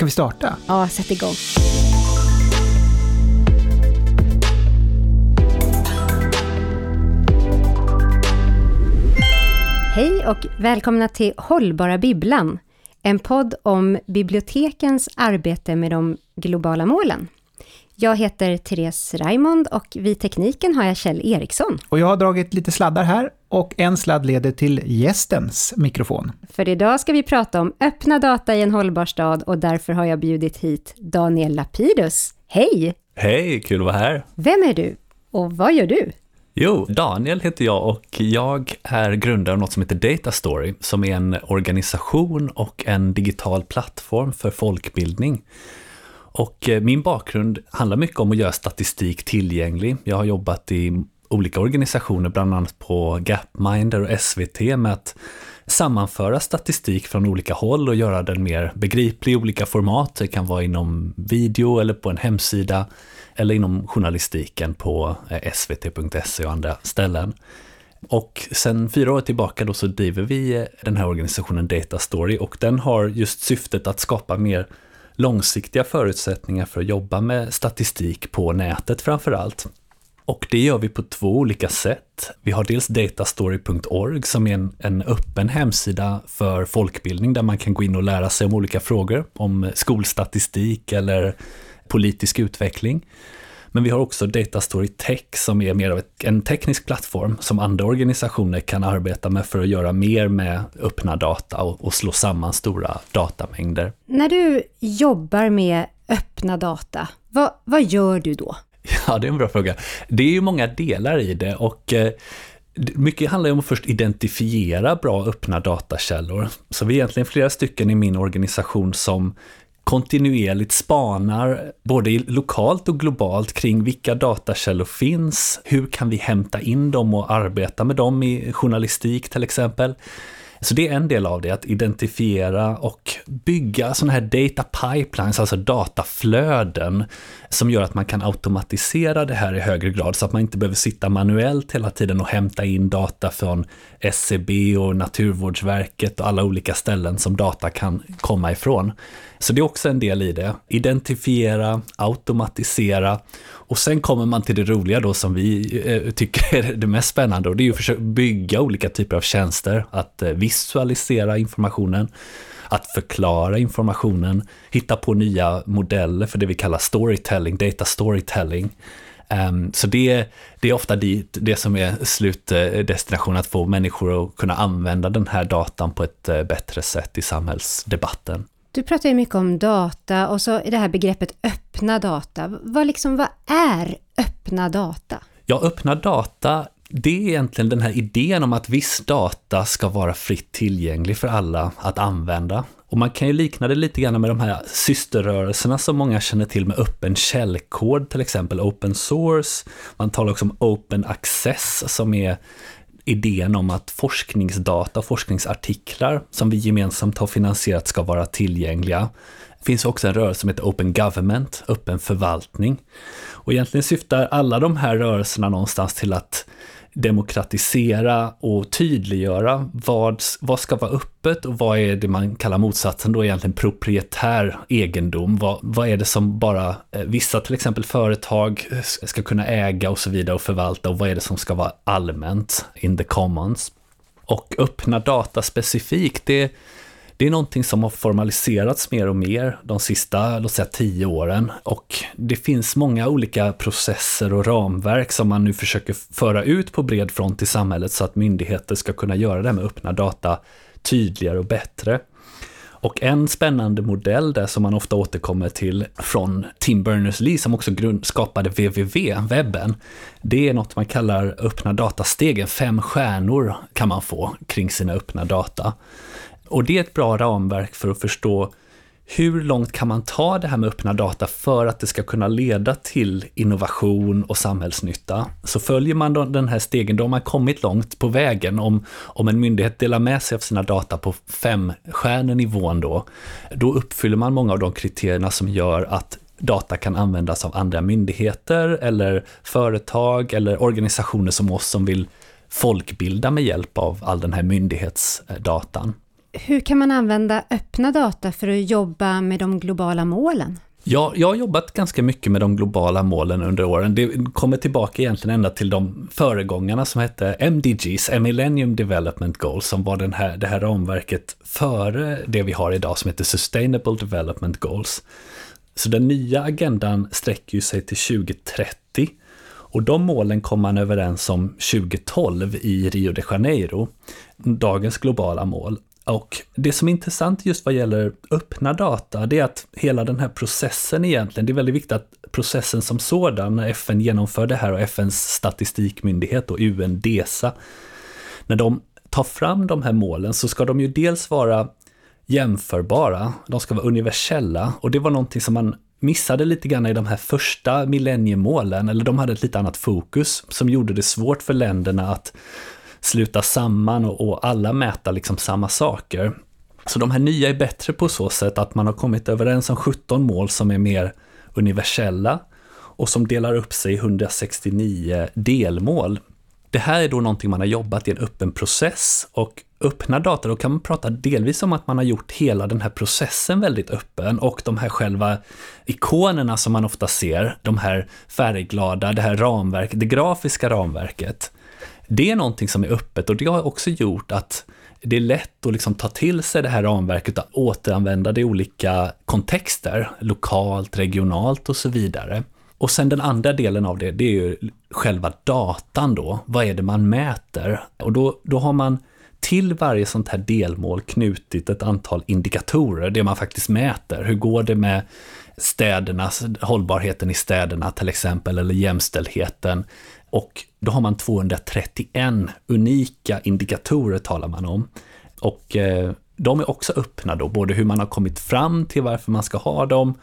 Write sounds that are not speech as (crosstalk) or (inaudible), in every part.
Ska vi starta? Ja, sätt igång. Hej och välkomna till Hållbara Bibblan, en podd om bibliotekens arbete med de globala målen. Jag heter Therese Raimond och vid tekniken har jag Kjell Eriksson. Och jag har dragit lite sladdar här och en sladd leder till gästens mikrofon. För idag ska vi prata om öppna data i en hållbar stad och därför har jag bjudit hit Daniel Lapidus. Hej! Hej, kul att vara här. Vem är du och vad gör du? Jo, Daniel heter jag och jag är grundare av något som heter Data Story, som är en organisation och en digital plattform för folkbildning. Och eh, min bakgrund handlar mycket om att göra statistik tillgänglig. Jag har jobbat i olika organisationer, bland annat på Gapminder och SVT med att sammanföra statistik från olika håll och göra den mer begriplig i olika format. Det kan vara inom video eller på en hemsida eller inom journalistiken på eh, svt.se och andra ställen. Och sen fyra år tillbaka då så driver vi eh, den här organisationen Data Story och den har just syftet att skapa mer långsiktiga förutsättningar för att jobba med statistik på nätet framför allt. Och det gör vi på två olika sätt. Vi har dels datastory.org som är en, en öppen hemsida för folkbildning där man kan gå in och lära sig om olika frågor, om skolstatistik eller politisk utveckling. Men vi har också Datastory Tech som är mer av en teknisk plattform som andra organisationer kan arbeta med för att göra mer med öppna data och, och slå samman stora datamängder. När du jobbar med öppna data, vad, vad gör du då? (laughs) Ja, det är en bra fråga. Det är ju många delar i det och eh, mycket handlar ju om att först identifiera bra öppna datakällor. Så vi är egentligen flera stycken i min organisation som kontinuerligt spanar både lokalt och globalt kring vilka datakällor finns, hur kan vi hämta in dem och arbeta med dem i journalistik till exempel. Så det är en del av det, att identifiera och bygga sådana här data pipelines, alltså dataflöden, som gör att man kan automatisera det här i högre grad, så att man inte behöver sitta manuellt hela tiden och hämta in data från SCB och Naturvårdsverket och alla olika ställen som data kan komma ifrån. Så det är också en del i det. Identifiera, automatisera och sen kommer man till det roliga då som vi eh, tycker är det mest spännande och det är ju att försöka bygga olika typer av tjänster, att eh, visualisera informationen, att förklara informationen, hitta på nya modeller för det vi kallar storytelling, data storytelling. Um, så det, det är ofta dit, det som är slutdestinationen, att få människor att kunna använda den här datan på ett uh, bättre sätt i samhällsdebatten. Du pratar ju mycket om data och så det här begreppet öppna data. Vad, liksom, vad är öppna data? Ja, öppna data, det är egentligen den här idén om att viss data ska vara fritt tillgänglig för alla att använda. Och man kan ju likna det lite grann med de här systerrörelserna som många känner till med öppen källkod, till exempel open source. Man talar också om open access som är idén om att forskningsdata och forskningsartiklar som vi gemensamt har finansierat ska vara tillgängliga. Det finns också en rörelse som heter Open Government, öppen förvaltning. Och egentligen syftar alla de här rörelserna någonstans till att demokratisera och tydliggöra vad, vad ska vara öppet och vad är det man kallar motsatsen då egentligen proprietär egendom. Vad, vad är det som bara eh, vissa till exempel företag ska kunna äga och så vidare och förvalta och vad är det som ska vara allmänt in the commons. Och öppna data specifikt, det det är någonting som har formaliserats mer och mer de sista, låt säga tio åren. Och det finns många olika processer och ramverk som man nu försöker föra ut på bred front i samhället så att myndigheter ska kunna göra det med öppna data tydligare och bättre. Och en spännande modell där som man ofta återkommer till från Tim Berners-Lee som också skapade www, webben, det är något man kallar öppna datastegen. Fem stjärnor kan man få kring sina öppna data. Och det är ett bra ramverk för att förstå hur långt kan man ta det här med öppna data för att det ska kunna leda till innovation och samhällsnytta? Så följer man den här stegen, då har man kommit långt på vägen. Om, om en myndighet delar med sig av sina data på femstjärnenivån då, då uppfyller man många av de kriterierna som gör att data kan användas av andra myndigheter eller företag eller organisationer som oss som vill folkbilda med hjälp av all den här myndighetsdatan hur kan man använda öppna data för att jobba med de globala målen? Ja, jag har jobbat ganska mycket med de globala målen under åren. Det kommer tillbaka egentligen ända till de föregångarna som hette MDGs, Millennium Development Goals, som var den här, det här ramverket före det vi har idag som heter Sustainable Development Goals. Så den nya agendan sträcker sig till 2030 och de målen kom man överens om 2012 i Rio de Janeiro, dagens globala mål. Och det som är intressant just vad gäller öppna data, det är att hela den här processen egentligen, det är väldigt viktigt att processen som sådan, när FN genomför det här och FNs statistikmyndighet och UNDESA, när de tar fram de här målen så ska de ju dels vara jämförbara, de ska vara universella och det var någonting som man missade lite grann i de här första millenniemålen, eller de hade ett lite annat fokus som gjorde det svårt för länderna att sluta samman och, och alla mäta liksom samma saker. Så de här nya är bättre på så sätt att man har kommit överens om 17 mål som är mer universella och som delar upp sig i 169 delmål. Det här är då någonting man har jobbat i en öppen process och öppna data, då kan man prata delvis om att man har gjort hela den här processen väldigt öppen och de här själva ikonerna som man ofta ser, de här färgglada, det här ramverket, det grafiska ramverket. Det är någonting som är öppet och det har också gjort att det är lätt att liksom ta till sig det här ramverket och återanvända det i olika kontexter, lokalt, regionalt och så vidare. Och sen den andra delen av det, det är ju själva datan då. Vad är det man mäter? Och då, då har man till varje sånt här delmål knutit ett antal indikatorer, det man faktiskt mäter. Hur går det med städernas, hållbarheten i städerna till exempel, eller jämställdheten. Och då har man 231 unika indikatorer talar man om. Och eh, de är också öppna då, både hur man har kommit fram till varför man ska ha dem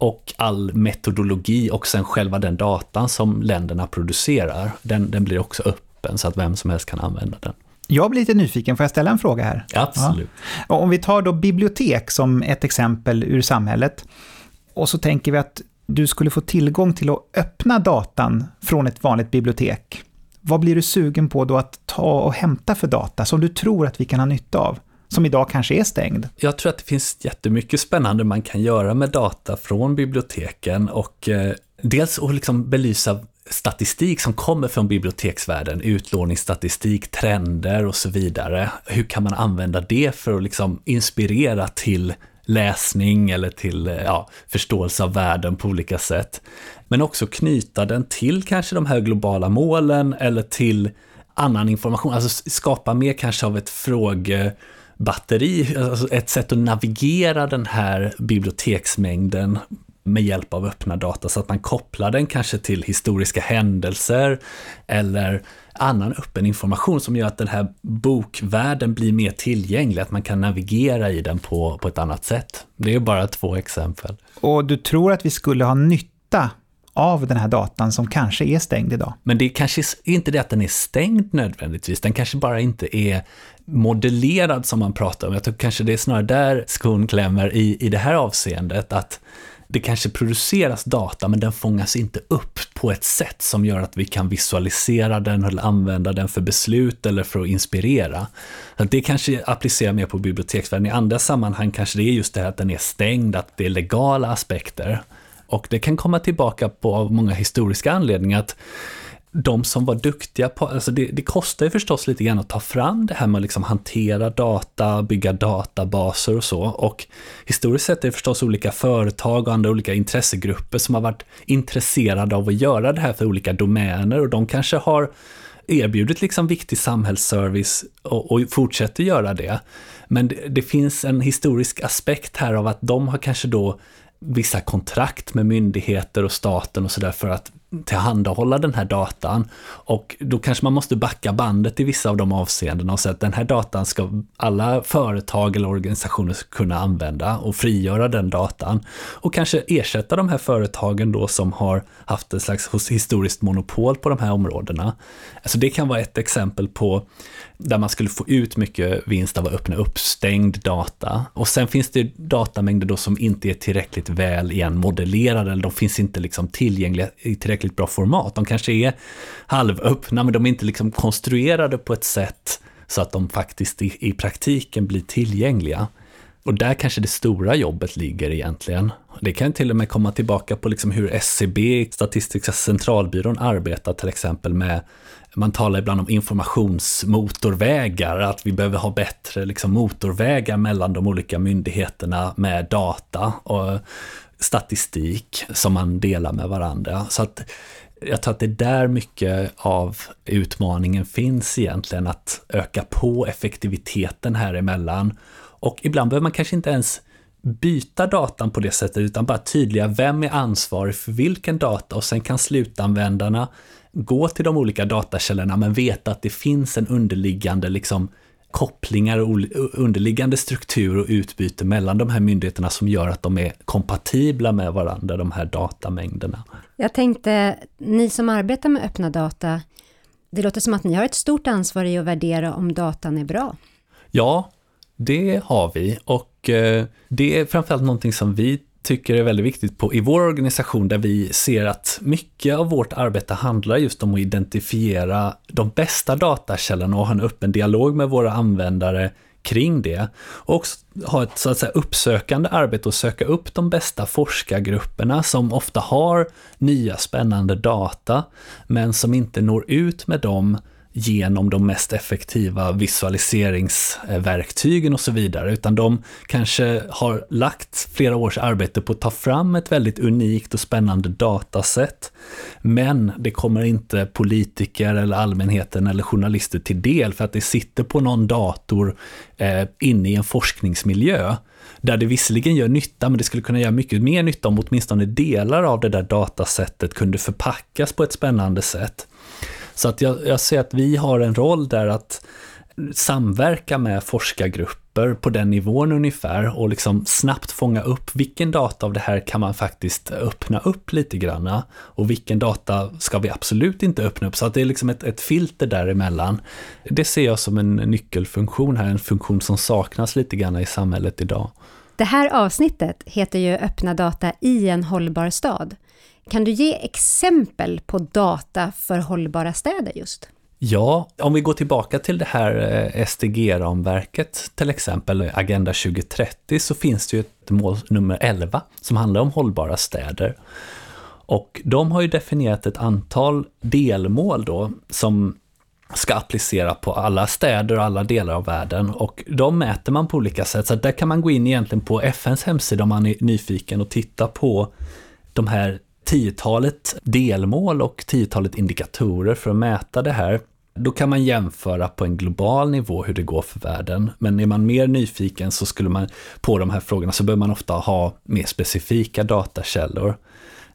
och all metodologi och sen själva den datan som länderna producerar, den, den blir också öppen så att vem som helst kan använda den. Jag blir lite nyfiken, får jag ställa en fråga här? Absolut. Ja. Om vi tar då bibliotek som ett exempel ur samhället, och så tänker vi att du skulle få tillgång till att öppna datan från ett vanligt bibliotek. Vad blir du sugen på då att ta och hämta för data som du tror att vi kan ha nytta av? Som idag kanske är stängd. Jag tror att det finns jättemycket spännande man kan göra med data från biblioteken och eh, dels att liksom belysa statistik som kommer från biblioteksvärlden, utlåningsstatistik, trender och så vidare. Hur kan man använda det för att liksom inspirera till läsning eller till eh, ja, förståelse av världen på olika sätt. Men också knyta den till kanske de här globala målen eller till annan information, alltså skapa mer kanske av ett frågebatteri, alltså ett sätt att navigera den här biblioteksmängden med hjälp av öppna data så att man kopplar den kanske till historiska händelser eller annan öppen information som gör att den här bokvärlden blir mer tillgänglig, att man kan navigera i den på, på ett annat sätt. Det är bara två exempel. Och du tror att vi skulle ha nytta av den här datan som kanske är stängd idag? Men det är kanske inte det att den är stängd nödvändigtvis, den kanske bara inte är modellerad som man pratar om. Jag tror kanske det är snarare där skon klämmer i, i det här avseendet, att det kanske produceras data men den fångas inte upp på ett sätt som gör att vi kan visualisera den eller använda den för beslut eller för att inspirera. det kanske applicerar mer på biblioteksvärlden. I andra sammanhang kanske det är just det här att den är stängd, att det är legala aspekter. Och det kan komma tillbaka på av många historiska anledningar. att de som var duktiga på, alltså det, det, kostar ju förstås lite grann att ta fram det här med att liksom hantera data, bygga databaser och så. Och historiskt sett är det förstås olika företag och andra olika intressegrupper som har varit intresserade av att göra det här för olika domäner och de kanske har erbjudit liksom viktig samhällsservice och, och fortsätter göra det. Men det, det finns en historisk aspekt här av att de har kanske då vissa kontrakt med myndigheter och staten och sådär för att tillhandahålla den här datan. Och då kanske man måste backa bandet i vissa av de avseendena och säga att den här datan ska alla företag eller organisationer kunna använda och frigöra den datan. Och kanske ersätta de här företagen då som har haft ett slags historiskt monopol på de här områdena. Alltså det kan vara ett exempel på där man skulle få ut mycket vinst av att öppna upp stängd data. Och sen finns det datamängder då som inte är tillräckligt väl igen modellerade, eller de finns inte liksom tillgängliga i tillräckligt tillräckligt bra format. De kanske är halvöppna, men de är inte liksom konstruerade på ett sätt så att de faktiskt i, i praktiken blir tillgängliga. Och där kanske det stora jobbet ligger egentligen. Det kan till och med komma tillbaka på liksom hur SCB, Statistiska centralbyrån, arbetar till exempel med man talar ibland om informationsmotorvägar, att vi behöver ha bättre liksom, motorvägar mellan de olika myndigheterna med data och statistik som man delar med varandra. Så att jag tror att det är där mycket av utmaningen finns egentligen, att öka på effektiviteten här emellan. Och ibland behöver man kanske inte ens byta datan på det sättet, utan bara tydliga vem är ansvarig för vilken data och sen kan slutanvändarna gå till de olika datakällorna men veta att det finns en underliggande liksom, kopplingar och underliggande struktur och utbyte mellan de här myndigheterna som gör att de är kompatibla med varandra, de här datamängderna. Jag tänkte, ni som arbetar med öppna data, det låter som att ni har ett stort ansvar i att värdera om datan är bra. Ja, det har vi och eh, det är framförallt någonting som vi tycker är väldigt viktigt på, i vår organisation där vi ser att mycket av vårt arbete handlar just om att identifiera de bästa datakällorna och ha en öppen dialog med våra användare kring det. Och också ha ett så att säga, uppsökande arbete och söka upp de bästa forskargrupperna som ofta har nya spännande data, men som inte når ut med dem genom de mest effektiva visualiseringsverktygen och så vidare, utan de kanske har lagt flera års arbete på att ta fram ett väldigt unikt och spännande datasätt. Men det kommer inte politiker eller allmänheten eller journalister till del för att det sitter på någon dator eh, inne i en forskningsmiljö där det visserligen gör nytta, men det skulle kunna göra mycket mer nytta om åtminstone delar av det där datasättet kunde förpackas på ett spännande sätt. Så att jag, jag ser att vi har en roll där att samverka med forskargrupper på den nivån ungefär och liksom snabbt fånga upp vilken data av det här kan man faktiskt öppna upp lite granna och vilken data ska vi absolut inte öppna upp. Så att det är liksom ett, ett filter däremellan. Det ser jag som en nyckelfunktion här, en funktion som saknas lite grann i samhället idag. Det här avsnittet heter ju Öppna data i en hållbar stad. Kan du ge exempel på data för hållbara städer just? Ja, om vi går tillbaka till det här eh, SDG-ramverket, till exempel eh, Agenda 2030, så finns det ju ett mål nummer 11 som handlar om hållbara städer. Och de har ju definierat ett antal delmål då som ska applicera på alla städer och alla delar av världen och de mäter man på olika sätt. Så där kan man gå in egentligen på FNs hemsida om man är nyfiken och titta på de här tiotalet delmål och tiotalet indikatorer för att mäta det här. Då kan man jämföra på en global nivå hur det går för världen. Men är man mer nyfiken så skulle man på de här frågorna så behöver man ofta ha mer specifika datakällor.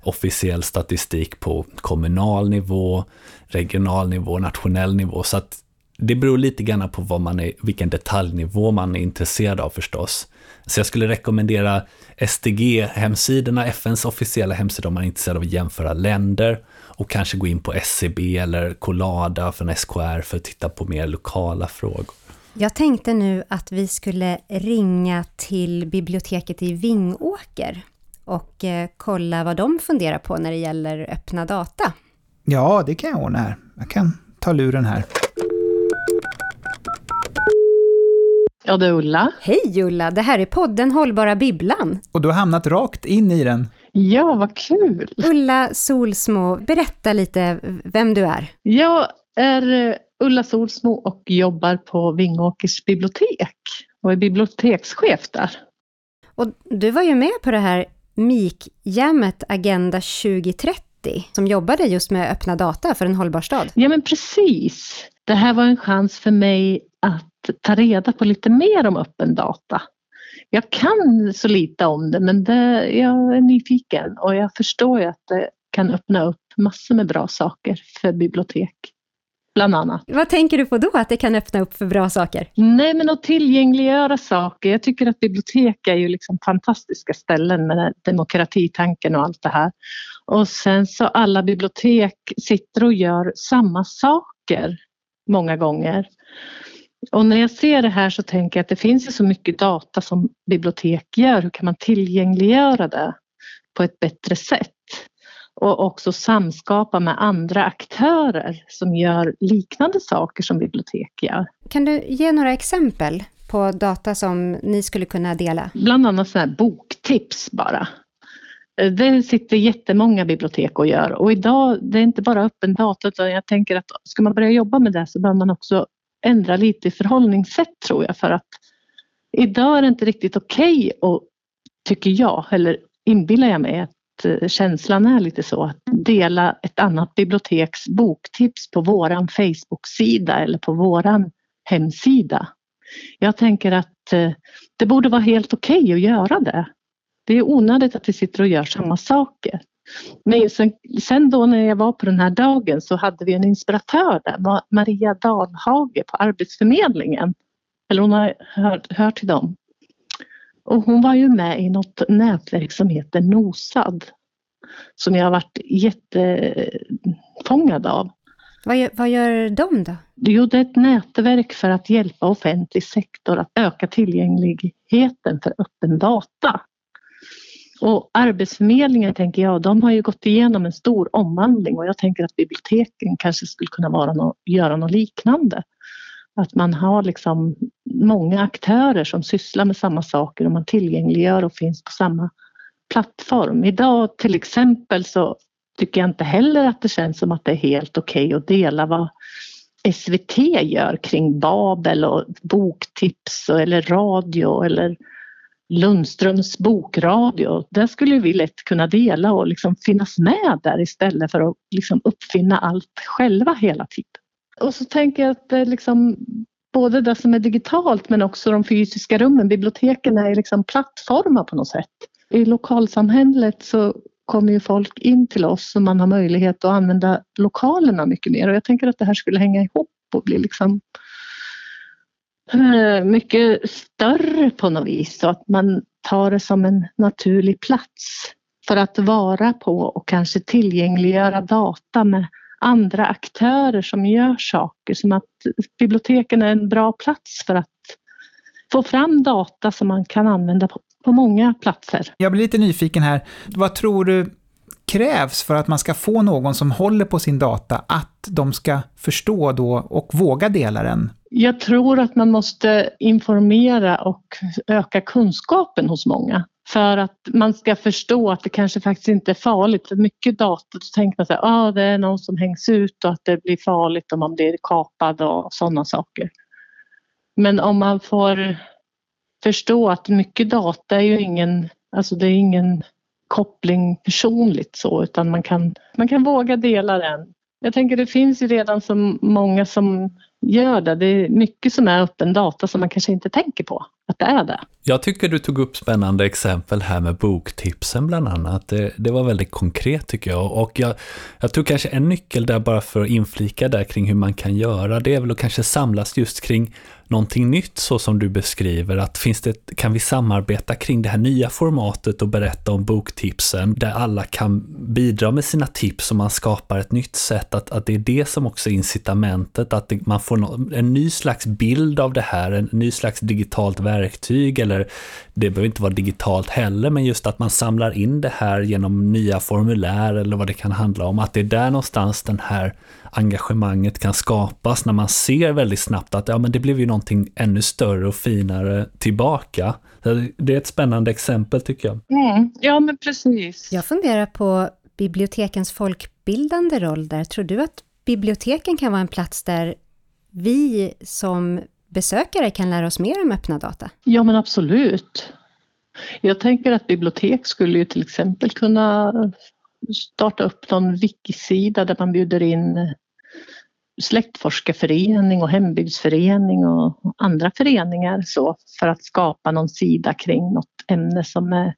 Officiell statistik på kommunal nivå, regional nivå, nationell nivå. Så att det beror lite grann på vad man är, vilken detaljnivå man är intresserad av förstås. Så jag skulle rekommendera SDG-hemsidorna, FNs officiella hemsida om man är intresserad av att jämföra länder och kanske gå in på SCB eller Colada från SKR för att titta på mer lokala frågor. Jag tänkte nu att vi skulle ringa till biblioteket i Vingåker och eh, kolla vad de funderar på när det gäller öppna data. Ja, det kan jag ordna här. Jag kan ta luren här. Ja, det är Ulla. Hej Ulla, det här är podden Hållbara Bibblan. Och du har hamnat rakt in i den. Ja, vad kul! Ulla Solsmo, berätta lite vem du är. Jag är eh, Ulla Solsmo och jobbar på Vingåkers bibliotek och är bibliotekschef där. Och du var ju med på det här MIK-jammet Agenda 2030 som jobbade just med öppna data för en hållbar stad. Ja, men precis. Det här var en chans för mig att ta reda på lite mer om öppen data. Jag kan så lite om det men det, jag är nyfiken och jag förstår ju att det kan öppna upp massor med bra saker för bibliotek. Bland annat. Vad tänker du på då, att det kan öppna upp för bra saker? Nej, men att tillgängliggöra saker. Jag tycker att bibliotek är ju liksom fantastiska ställen med demokratitanken och allt det här. Och sen så alla bibliotek sitter och gör samma saker många gånger. Och när jag ser det här så tänker jag att det finns ju så mycket data som bibliotek gör. Hur kan man tillgängliggöra det på ett bättre sätt? och också samskapa med andra aktörer som gör liknande saker som bibliotek gör. Kan du ge några exempel på data som ni skulle kunna dela? Bland annat sådana här boktips bara. Det sitter jättemånga bibliotek och gör och idag, det är inte bara öppen data utan jag tänker att ska man börja jobba med det så behöver man också ändra lite i förhållningssätt tror jag för att idag är det inte riktigt okej okay och tycker jag, eller inbillar jag mig, att eh, känslan är lite så att dela ett annat biblioteks boktips på våran Facebook-sida eller på våran hemsida. Jag tänker att eh, det borde vara helt okej okay att göra det. Det är onödigt att vi sitter och gör samma saker. Men sen, sen, då när jag var på den här dagen så hade vi en inspiratör där, Maria Dalhage på Arbetsförmedlingen. Eller hon har hört, hört till dem. Och hon var ju med i något nätverk som heter Nosad. Som jag har varit jättefångad av. Vad gör, vad gör de då? Jo, det är ett nätverk för att hjälpa offentlig sektor att öka tillgängligheten för öppen data. Och Arbetsförmedlingen tänker jag, de har ju gått igenom en stor omvandling och jag tänker att biblioteken kanske skulle kunna vara no göra något liknande. Att man har liksom många aktörer som sysslar med samma saker och man tillgängliggör och finns på samma plattform. Idag till exempel så tycker jag inte heller att det känns som att det är helt okej okay att dela vad SVT gör kring Babel och boktips eller radio eller Lundströms bokradio. Där skulle vi lätt kunna dela och liksom finnas med där istället för att liksom uppfinna allt själva hela tiden. Och så tänker jag att det liksom både det som är digitalt men också de fysiska rummen, biblioteken är liksom plattformar på något sätt. I lokalsamhället så kommer ju folk in till oss och man har möjlighet att använda lokalerna mycket mer och jag tänker att det här skulle hänga ihop och bli liksom Eh, mycket större på något vis så att man tar det som en naturlig plats för att vara på och kanske tillgängliggöra data med andra aktörer som gör saker som att biblioteken är en bra plats för att få fram data som man kan använda på, på många platser. Jag blir lite nyfiken här. Vad tror du krävs för att man ska få någon som håller på sin data att de ska förstå då och våga dela den? Jag tror att man måste informera och öka kunskapen hos många för att man ska förstå att det kanske faktiskt inte är farligt. För mycket data, då tänker man att ah, det är någon som hängs ut och att det blir farligt om man blir kapad och sådana saker. Men om man får förstå att mycket data är ju ingen, alltså det är ingen koppling personligt så utan man kan, man kan våga dela den. Jag tänker det finns ju redan så många som gör det. Det är mycket som är öppen data som man kanske inte tänker på att det är det. Jag tycker du tog upp spännande exempel här med boktipsen bland annat. Det, det var väldigt konkret tycker jag. Och jag, jag tror kanske en nyckel där bara för att inflika där kring hur man kan göra, det är väl att kanske samlas just kring någonting nytt så som du beskriver, att finns det, kan vi samarbeta kring det här nya formatet och berätta om boktipsen där alla kan bidra med sina tips och man skapar ett nytt sätt, att, att det är det som också är incitamentet, att det, man får no, en ny slags bild av det här, en ny slags digitalt verktyg eller det behöver inte vara digitalt heller, men just att man samlar in det här genom nya formulär eller vad det kan handla om, att det är där någonstans den här engagemanget kan skapas när man ser väldigt snabbt att ja, men det blev ju någonting ännu större och finare tillbaka. Det är ett spännande exempel tycker jag. Mm, ja, men precis. Jag funderar på bibliotekens folkbildande roll där. Tror du att biblioteken kan vara en plats där vi som besökare kan lära oss mer om öppna data? Ja, men absolut. Jag tänker att bibliotek skulle ju till exempel kunna starta upp någon wikisida där man bjuder in släktforskarförening och hembygdsförening och andra föreningar så för att skapa någon sida kring något ämne som är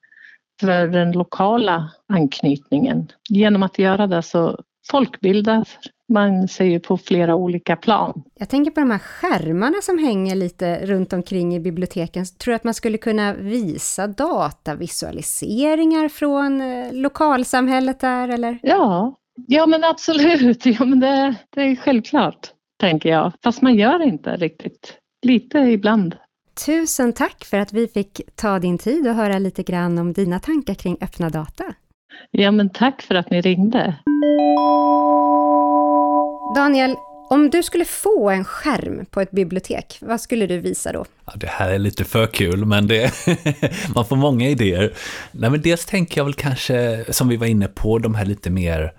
för den lokala anknytningen. Genom att göra det så folkbildar man sig ju på flera olika plan. Jag tänker på de här skärmarna som hänger lite runt omkring i biblioteken. Tror du att man skulle kunna visa datavisualiseringar från eh, lokalsamhället där eller? Ja, ja men absolut. (laughs) Ja, men det, det är självklart, tänker jag. Fast man gör inte riktigt. Lite ibland. Tusen tack för att vi fick ta din tid och höra lite grann om dina tankar kring öppna data. Ja, men tack för att ni ringde. Daniel, om du skulle få en skärm på ett bibliotek, vad skulle du visa då? Ja, det här är lite för kul, men det, (laughs) man får många idéer. Nej, men dels tänker jag väl kanske, som vi var inne på, de här lite mer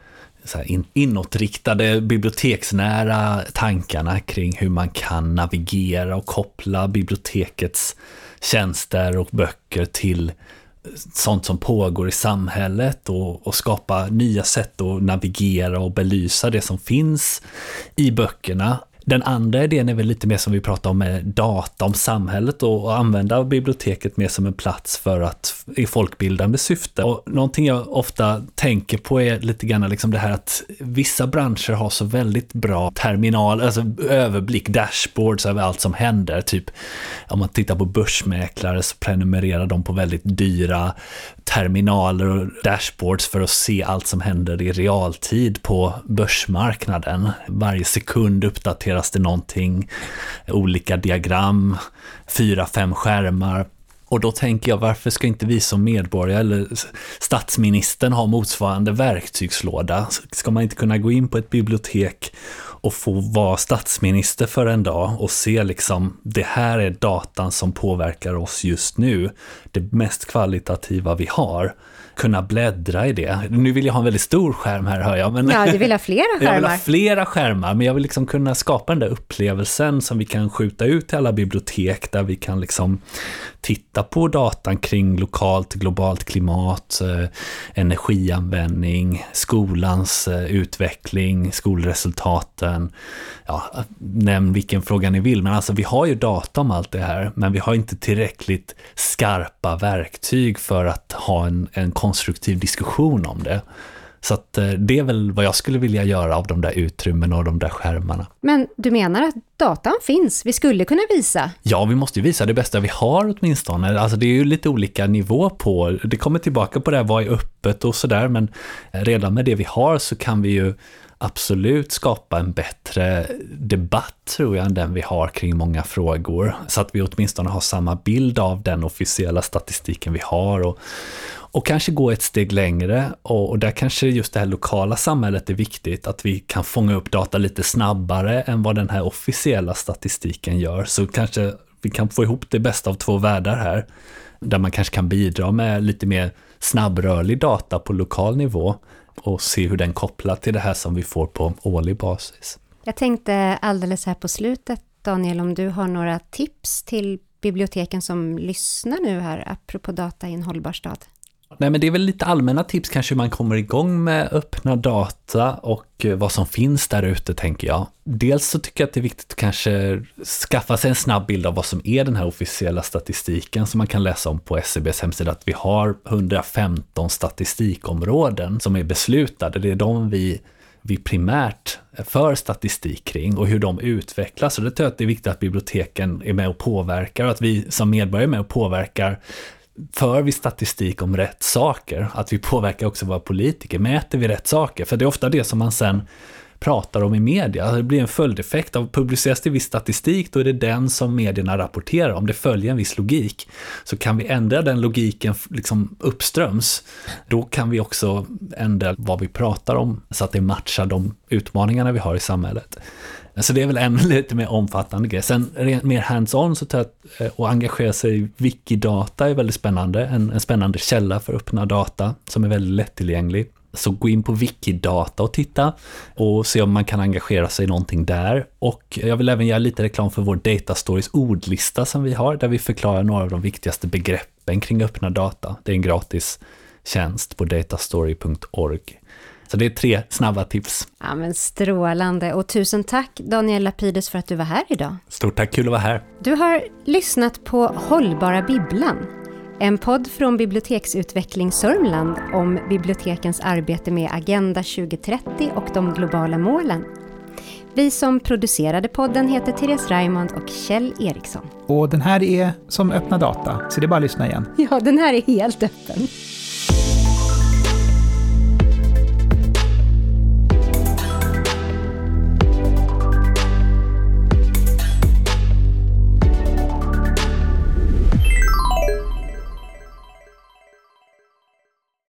så här inåtriktade, biblioteksnära tankarna kring hur man kan navigera och koppla bibliotekets tjänster och böcker till sånt som pågår i samhället och, och, skapa nya sätt att navigera och belysa det som finns i böckerna. Den andra idén är väl lite mer som vi pratade om med data om samhället och, och använda biblioteket mer som en plats för att i folkbildande syfte. Och någonting jag ofta tänker på är lite grann liksom det här att vissa branscher har så väldigt bra terminal, alltså överblick, dashboards över allt som händer. Typ om man tittar på börsmäklare så prenumererar de på väldigt dyra terminaler och dashboards för att se allt som händer i realtid på börsmarknaden. Varje sekund uppdateras det någonting, olika diagram, fyra, fem skärmar. Och då tänker jag, varför ska inte vi som medborgare eller statsministern ha motsvarande verktygslåda? Ska man inte kunna gå in på ett bibliotek och få vara statsminister för en dag och se liksom, det här är datan som påverkar oss just nu. Det mest kvalitativa vi har kunna bläddra i det. Nu vill jag ha en väldigt stor skärm här hör jag. Men ja, du vill ha flera skärmar. (laughs) Jag vill ha flera skärmar, men jag vill liksom kunna skapa den där upplevelsen som vi kan skjuta ut till alla bibliotek där vi kan liksom titta på datan kring lokalt, globalt klimat, eh, energianvändning, skolans eh, utveckling, skolresultaten. Ja, nämn vilken fråga ni vill, men alltså vi har ju data om allt det här, men vi har inte tillräckligt skarpa verktyg för att ha en, en konstruktiv diskussion om det. Så att eh, det är väl vad jag skulle vilja göra av de där utrymmen och de där skärmarna. Men du menar att datan finns? Vi skulle kunna visa? Ja, vi måste ju visa det bästa vi har åtminstone. Alltså det är ju lite olika nivå på, det kommer tillbaka på det här, vad är öppet och sådär, men redan med det vi har så kan vi ju absolut skapa en bättre debatt tror jag än den vi har kring många frågor. Så att vi åtminstone har samma bild av den officiella statistiken vi har och, och kanske gå ett steg längre och, och, där kanske just det här lokala samhället är viktigt, att vi kan fånga upp data lite snabbare än vad den här officiella statistiken gör. Så kanske vi kan få ihop det bästa av två världar här, där man kanske kan bidra med lite mer snabbrörlig data på lokal nivå och se hur den kopplar till det här som vi får på årlig basis. Jag tänkte alldeles här på slutet, Daniel, om du har några tips till biblioteken som lyssnar nu här, apropå data i en hållbar stad? Nej, men det är väl lite allmänna tips kanske hur man kommer igång med öppna data och eh, vad som finns där ute, tänker jag. Dels så tycker jag att det är viktigt att kanske skaffa sig en snabb bild av vad som är den här officiella statistiken som man kan läsa om på SCBs hemsida, att vi har 115 statistikområden som är beslutade. Det är de vi vi primärt för statistik kring och hur de utvecklas. Och det tror jag att det är viktigt att biblioteken är med och påverkar och att vi som medborgare är med och påverkar för vi statistik om rätt saker, att vi påverkar också våra politiker, mäter vi rätt saker? För det är ofta det som man sen pratar om i media. Det blir en följdeffekt av publiceras det viss statistik, då är det den som medierna rapporterar. Om det följer en viss logik, så kan vi ändra den logiken liksom uppströms. Då kan vi också ändra vad vi pratar om, så att det matchar de utmaningarna vi har i samhället. Så det är väl en (laughs) lite mer omfattande grej. Sen mer hands-on så tror jag att, eh, och engagera sig i Wikidata är väldigt spännande. En, en spännande källa för öppna data som är väldigt lättillgänglig. Så gå in på Wikidata och titta och se om man kan engagera sig i någonting där. Och jag vill även göra lite reklam för vår Data Stories ordlista som vi har, där vi förklarar några av de viktigaste begreppen kring öppna data. Det är en gratis tjänst på datastory.org. Så det är tre snabba tips. Ja, men strålande. Och tusen tack Daniel Lapides för att du var här idag. Stort tack, kul att vara här. Du har lyssnat på Hållbara Bibblan. En podd från Biblioteksutveckling Sörmland om bibliotekens arbete med Agenda 2030 och de globala målen. Vi som producerade podden heter Therese Raymond och Kjell Eriksson. Och den här är som öppna data, så det är bara att lyssna igen. Ja, den här är helt öppen.